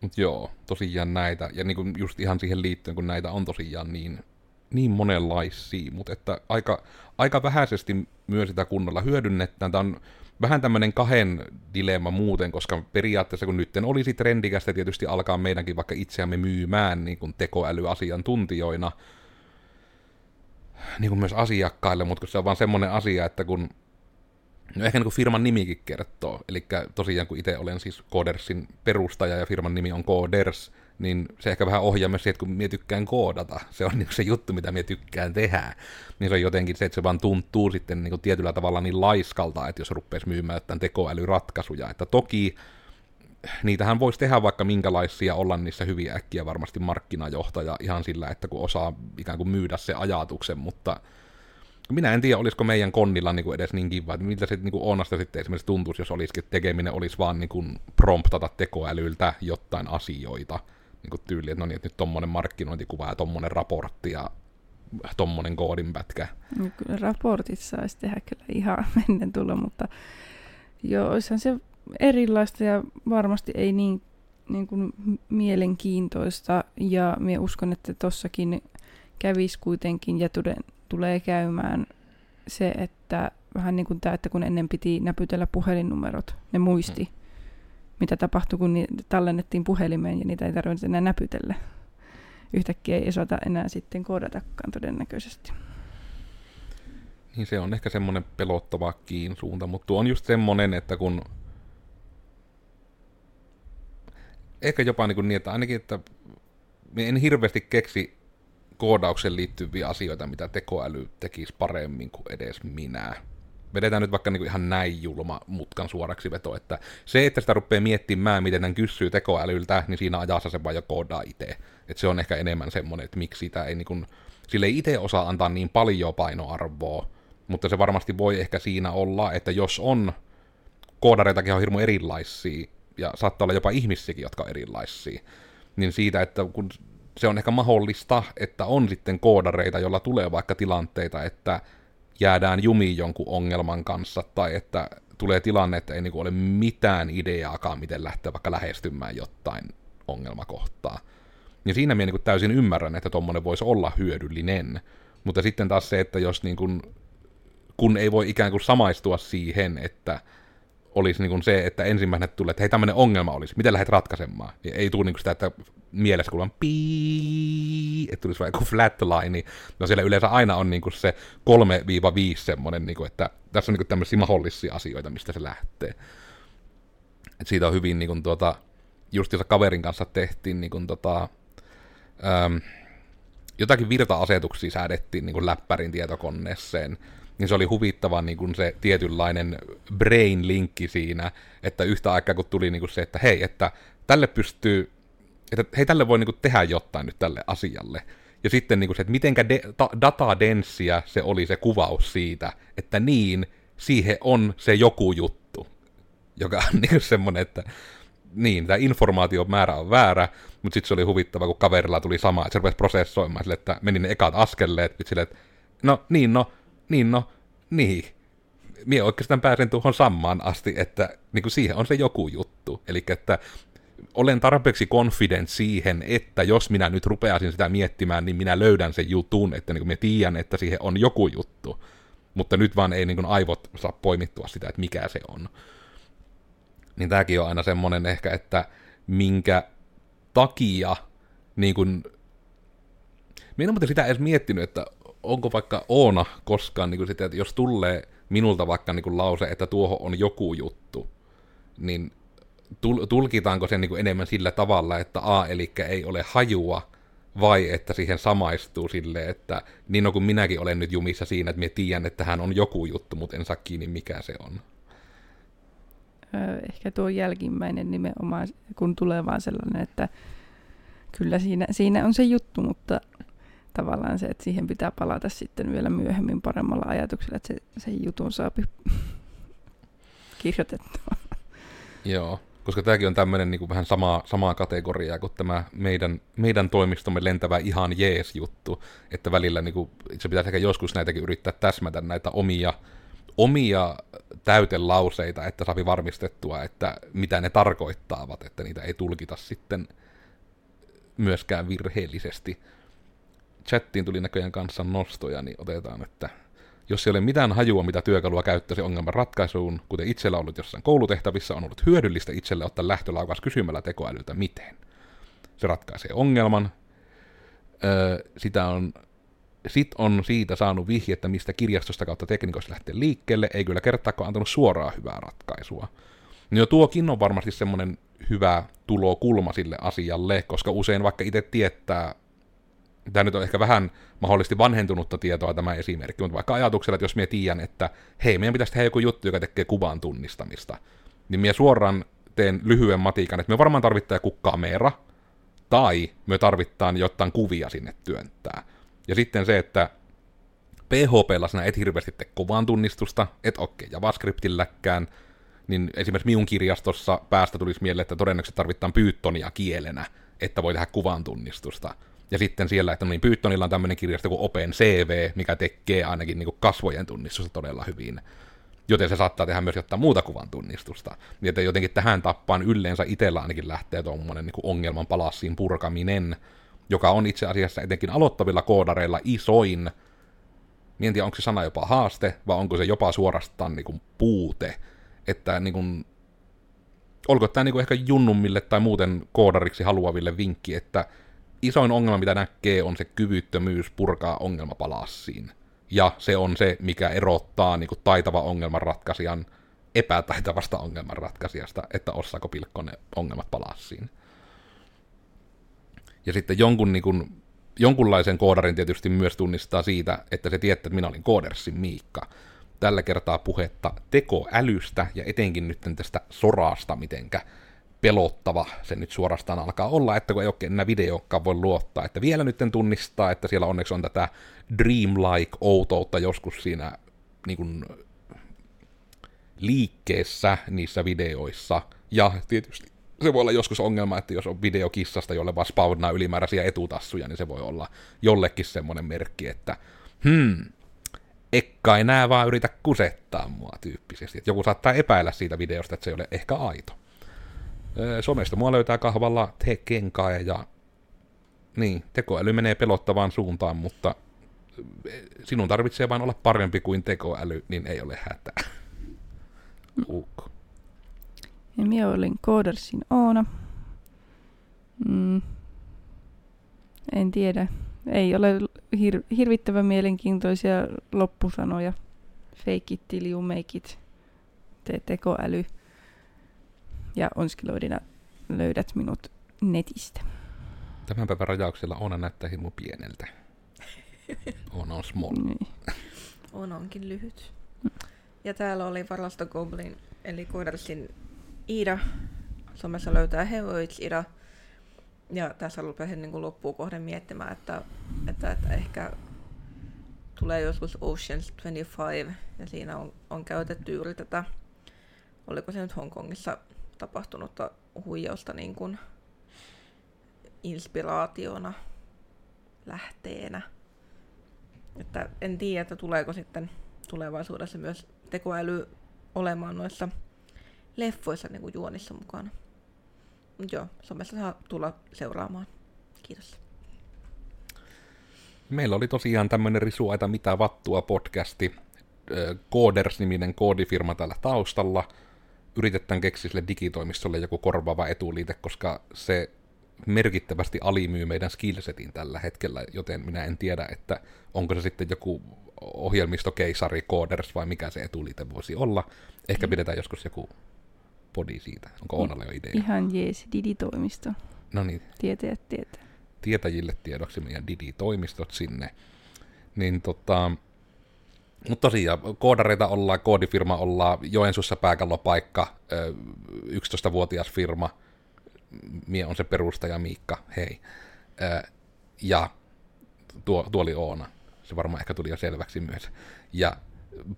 Mutta joo, tosiaan näitä, ja niin kuin just ihan siihen liittyen, kun näitä on tosiaan niin, niin monenlaisia, mutta että aika, aika vähäisesti myös sitä kunnolla hyödynnetään. Tämä on vähän tämmöinen kahden dilemma muuten, koska periaatteessa kun nyt olisi trendikästä tietysti alkaa meidänkin vaikka itseämme myymään niin kuin tekoälyasiantuntijoina, niin kuin myös asiakkaille, mutta se on vaan semmoinen asia, että kun No ehkä niin kuin firman nimikin kertoo, eli tosiaan kun itse olen siis Codersin perustaja ja firman nimi on Coders, niin se ehkä vähän ohjaa myös siihen, että kun minä tykkään koodata, se on niin se juttu, mitä minä tykkään tehdä, niin se on jotenkin se, että se vaan tuntuu sitten niin tietyllä tavalla niin laiskalta, että jos rupeaisi myymään tämän tekoälyratkaisuja, että toki niitähän voisi tehdä vaikka minkälaisia, olla niissä hyviä äkkiä varmasti markkinajohtaja ihan sillä, että kun osaa ikään kuin myydä se ajatuksen, mutta minä en tiedä, olisiko meidän konnilla niin kuin edes niin kiva, että miltä se niin kuin sitten esimerkiksi tuntuisi, jos olisikin tekeminen olisi vaan niin kuin promptata tekoälyltä jotain asioita niin tyyli, että no niin, että nyt tommonen markkinointikuva ja tommonen raportti ja tommonen koodinpätkä. No, kyllä raportit saisi tehdä kyllä ihan menneen tulla, mutta joo, olisihan se erilaista ja varmasti ei niin, niin kuin mielenkiintoista. Ja minä uskon, että tossakin kävisi kuitenkin ja tule, tulee käymään se, että vähän niin kuin tämä, että kun ennen piti näpytellä puhelinnumerot, ne muisti, hmm. Mitä tapahtui, kun niitä tallennettiin puhelimeen ja niitä ei tarvitse enää näpytellä. Yhtäkkiä ei osata enää sitten koodatakaan todennäköisesti. Niin se on ehkä semmoinen pelottava kiin suunta, mutta tuo on just semmoinen, että kun ehkä jopa niin, kuin niin että ainakin, että en hirveästi keksi koodaukseen liittyviä asioita, mitä tekoäly tekisi paremmin kuin edes minä. Vedetään nyt vaikka niin kuin ihan näin julma mutkan suoraksi veto, että se, että sitä rupeaa miettimään, miten hän kysyy tekoälyltä, niin siinä ajassa se vaan jo koodaa itse. Että se on ehkä enemmän semmoinen, että miksi sitä ei niin kuin, sille ei itse osaa antaa niin paljon painoarvoa, mutta se varmasti voi ehkä siinä olla, että jos on koodareitakin on hirmu erilaisia, ja saattaa olla jopa ihmisiäkin, jotka on erilaisia, niin siitä, että kun se on ehkä mahdollista, että on sitten koodareita, jolla tulee vaikka tilanteita, että jäädään jumiin jonkun ongelman kanssa, tai että tulee tilanne, että ei niinku ole mitään ideaakaan, miten lähteä vaikka lähestymään jotain ongelmakohtaa. Ja siinä minä niinku täysin ymmärrän, että tuommoinen voisi olla hyödyllinen. Mutta sitten taas se, että jos niinku, kun ei voi ikään kuin samaistua siihen, että olisi niin kuin se, että ensimmäisenä tulee, että hei tämmöinen ongelma olisi, miten lähdet ratkaisemaan. Ja ei tule niin kuin sitä, että mielessä kuulemaan pii, että tulisi vain joku flatline. No siellä yleensä aina on niin kuin se 3-5 semmoinen, niin kuin, että tässä on niin kuin tämmöisiä mahdollisia asioita, mistä se lähtee. Et siitä on hyvin niin kuin, tuota, just kaverin kanssa tehtiin niin kuin, tota, äm, jotakin virta-asetuksia säädettiin niin kuin läppärin tietokoneeseen, niin se oli huvittava niin kuin se tietynlainen brain-linkki siinä, että yhtä aikaa kun tuli niin kuin se, että hei, että tälle pystyy, että hei, tälle voi niin kuin tehdä jotain nyt tälle asialle. Ja sitten niin kuin se, että mitenkä de, ta, datadenssiä se oli se kuvaus siitä, että niin, siihen on se joku juttu, joka on niin semmoinen, että niin, tämä informaation määrä on väärä, mutta sitten se oli huvittava, kun kaverilla tuli sama, että se rupesi prosessoimaan sille, että meni ne ekat askeleet, sille, että no niin, no niin no, niin. Mie oikeastaan pääsen tuohon samaan asti, että niin kuin siihen on se joku juttu. Eli että olen tarpeeksi confident siihen, että jos minä nyt rupeaisin sitä miettimään, niin minä löydän sen jutun, että niin kuin minä tiedän, että siihen on joku juttu. Mutta nyt vaan ei niin kuin aivot saa poimittua sitä, että mikä se on. Niin tämäkin on aina semmoinen ehkä, että minkä takia niin kuin, minä en sitä edes miettinyt, että onko vaikka Oona koskaan niin kuin sitä, että jos tulee minulta vaikka niin kuin lause, että tuohon on joku juttu, niin tulkitaanko se niin kuin enemmän sillä tavalla, että A, eli ei ole hajua, vai että siihen samaistuu sille, että niin on kuin minäkin olen nyt jumissa siinä, että minä tiedän, että hän on joku juttu, mutta en saa kiinni mikä se on. Ehkä tuo jälkimmäinen nimenomaan, kun tulee vaan sellainen, että kyllä siinä, siinä on se juttu, mutta tavallaan se, että siihen pitää palata sitten vielä myöhemmin paremmalla ajatuksella, että se, se jutun saapi kirjoitettua. Joo, koska tämäkin on tämmöinen niin kuin vähän samaa, samaa kategoriaa kuin tämä meidän, meidän toimistomme lentävä ihan jees juttu, että välillä niin kuin, se pitäisi ehkä joskus näitäkin yrittää täsmätä näitä omia, omia täytelauseita, että saapi varmistettua, että mitä ne tarkoittaavat, että niitä ei tulkita sitten myöskään virheellisesti. Chattiin tuli näköjään kanssa nostoja, niin otetaan, että jos ei ole mitään hajua, mitä työkalua käyttäisi ongelman ratkaisuun, kuten itsellä ollut jossain koulutehtävissä, on ollut hyödyllistä itselle ottaa lähtölaukas kysymällä tekoälyltä miten. Se ratkaisee ongelman. Öö, sitä on, sit on siitä saanut vihjettä, mistä kirjastosta kautta teknikoista lähtee liikkeelle, ei kyllä kertaakaan antanut suoraa hyvää ratkaisua. No jo tuokin on varmasti semmoinen hyvä tulokulma sille asialle, koska usein vaikka itse tietää tämä nyt on ehkä vähän mahdollisesti vanhentunutta tietoa tämä esimerkki, mutta vaikka ajatuksella, että jos minä tiedän, että hei, meidän pitäisi tehdä joku juttu, joka tekee kuvan tunnistamista, niin minä suoraan teen lyhyen matikan, että me varmaan tarvittaa joku kamera, tai me tarvitaan jotain kuvia sinne työntää. Ja sitten se, että PHP sinä et hirveästi tee kuvan tunnistusta, et okei, okay, JavaScriptilläkään, niin esimerkiksi minun kirjastossa päästä tulisi mieleen, että todennäköisesti tarvitaan Pythonia kielenä, että voi tehdä kuvan tunnistusta. Ja sitten siellä, että no niin Pythonilla on tämmöinen kirjasto kuin OpenCV, mikä tekee ainakin niin kasvojen tunnistusta todella hyvin. Joten se saattaa tehdä myös jotain muuta kuvan tunnistusta. Niin että jotenkin tähän tappaan yleensä itsellä ainakin lähtee tuommoinen niin ongelman palassiin purkaminen. joka on itse asiassa etenkin aloittavilla koodareilla isoin, en tiedä onko se sana jopa haaste, vai onko se jopa suorastaan niin kuin puute, että niin kuin, olko tämä niin kuin ehkä junnummille tai muuten koodariksi haluaville vinkki, että isoin ongelma, mitä näkee, on se kyvyttömyys purkaa ongelmapalassiin. Ja se on se, mikä erottaa niin kuin taitava ongelmanratkaisijan epätaitavasta ongelmanratkaisijasta, että osaako pilkkoa ne ongelmat palassiin. Ja sitten jonkun, niin kuin, jonkunlaisen koodarin tietysti myös tunnistaa siitä, että se tietää, että minä olin koodersin Miikka. Tällä kertaa puhetta tekoälystä ja etenkin nyt tästä soraasta, mitenkä pelottava se nyt suorastaan alkaa olla, että kun ei oikein enää videokaan voi luottaa, että vielä nyt tunnistaa, että siellä onneksi on tätä dreamlike outoutta joskus siinä niin kuin, liikkeessä niissä videoissa, ja tietysti se voi olla joskus ongelma, että jos on video kissasta, jolle vaan spawnaa ylimääräisiä etutassuja, niin se voi olla jollekin semmoinen merkki, että hmm, ekka enää vaan yritä kusettaa mua tyyppisesti. Että joku saattaa epäillä siitä videosta, että se ei ole ehkä aito. Somesta mua löytää kahvalla tekenkae ja niin, tekoäly menee pelottavaan suuntaan, mutta sinun tarvitsee vain olla parempi kuin tekoäly, niin ei ole hätää. UK. Ja minä olin Codersin Oona. Mm. En tiedä. Ei ole hir- hirvittävän mielenkiintoisia loppusanoja. Fake it till you make it. Tee tekoäly. Ja onskiloidina löydät minut netistä. Tämän päivän rajauksella Oona näyttää himu pieneltä. Oona on small. Niin. Oona onkin lyhyt. Ja täällä oli Varasto Goblin, eli Codersin Ida. Somessa löytää Heroics Ida. Ja tässä rupesin niin loppuun kohden miettimään, että, että, että ehkä tulee joskus Oceans 25, ja siinä on, on käytetty juuri tätä, oliko se nyt Hongkongissa tapahtunutta huijausta niin kuin inspiraationa, lähteenä. Että en tiedä, että tuleeko sitten tulevaisuudessa myös tekoäly olemaan noissa leffoissa niin kuin juonissa mukana. Mut joo, somessa saa tulla seuraamaan. Kiitos. Meillä oli tosiaan tämmöinen risuaita mitä vattua podcasti. Coders-niminen koodifirma täällä taustalla. Yritetään keksiä sille digitoimistolle joku korvaava etuliite, koska se merkittävästi alimyy meidän skillsetin tällä hetkellä, joten minä en tiedä, että onko se sitten joku ohjelmistokeisari, Coders vai mikä se etuliite voisi olla. Ehkä mm. pidetään joskus joku podi siitä. Onko Oonalle jo idea? Ihan jees, Didi-toimisto. No niin. Tietäjät tietää. Tietäjille tiedoksi meidän Didi-toimistot sinne. Niin tota, mutta tosiaan, koodareita ollaan, koodifirma ollaan, Joensuussa pääkallopaikka, 11-vuotias firma, mie on se perustaja Miikka, hei. Ja tuo, tuo oli Oona, se varmaan ehkä tuli jo selväksi myös. Ja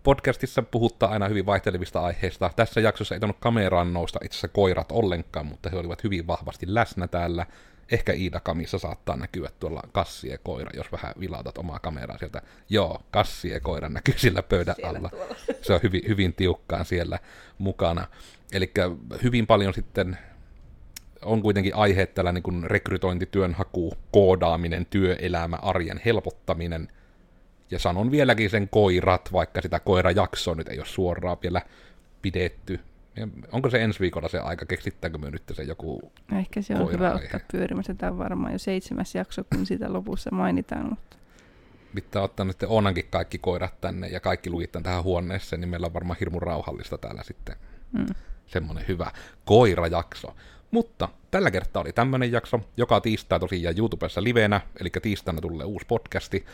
podcastissa puhuttaa aina hyvin vaihtelevista aiheista. Tässä jaksossa ei tainnut kameraan nousta itse asiassa koirat ollenkaan, mutta he olivat hyvin vahvasti läsnä täällä. Ehkä Iida Kamissa saattaa näkyä tuolla kassi ja koira, jos vähän vilautat omaa kameraa sieltä. Joo, kassi ja koira näkyy sillä pöydän siellä alla. Tuolla. Se on hyvin, hyvin tiukkaan siellä mukana. Eli hyvin paljon sitten on kuitenkin aiheet tällä niin kuin rekrytointi, työnhaku, koodaaminen, työelämä, arjen helpottaminen – ja sanon vieläkin sen koirat, vaikka sitä koirajaksoa nyt ei ole suoraan vielä pidetty. Onko se ensi viikolla se aika, keksittääkö me nyt se joku Ehkä se on hyvä ottaa pyörimässä. Tämä on varmaan jo seitsemäs jakso, kun sitä lopussa mainitaan. Mutta... Pitää ottaa nyt Onankin kaikki koirat tänne ja kaikki lujittain tähän huoneeseen, niin meillä on varmaan hirmu rauhallista täällä sitten. Mm. Semmoinen hyvä koirajakso. Mutta tällä kertaa oli tämmöinen jakso, joka tiistai tosiaan YouTubessa livenä, eli tiistaina tulee uusi podcasti.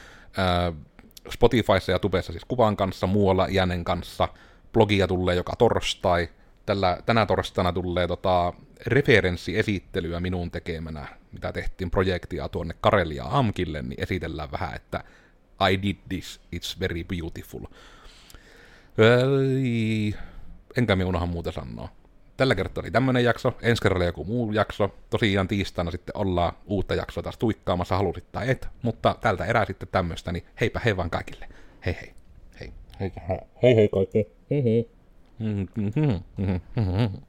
Spotifyssa ja Tubessa siis kuvan kanssa, muualla Jänen kanssa. Blogia tulee joka torstai. Tällä, tänä torstaina tulee tota, referenssiesittelyä minun tekemänä, mitä tehtiin projektia tuonne Karelia Amkille, niin esitellään vähän, että I did this, it's very beautiful. Ei, enkä me unohan muuta sanoa. Tällä kertaa oli tämmönen jakso, ensi kerralla joku muu jakso. Tosiaan tiistaina sitten ollaan uutta jaksoa taas tuikkaamassa, halusit tai et. Mutta tältä erää sitten tämmöistä, niin heipä hei vaan kaikille. Hei hei. Hei. Hei hei, hei kaikki. Hei hei. 嗯嗯嗯嗯嗯。嗯嗯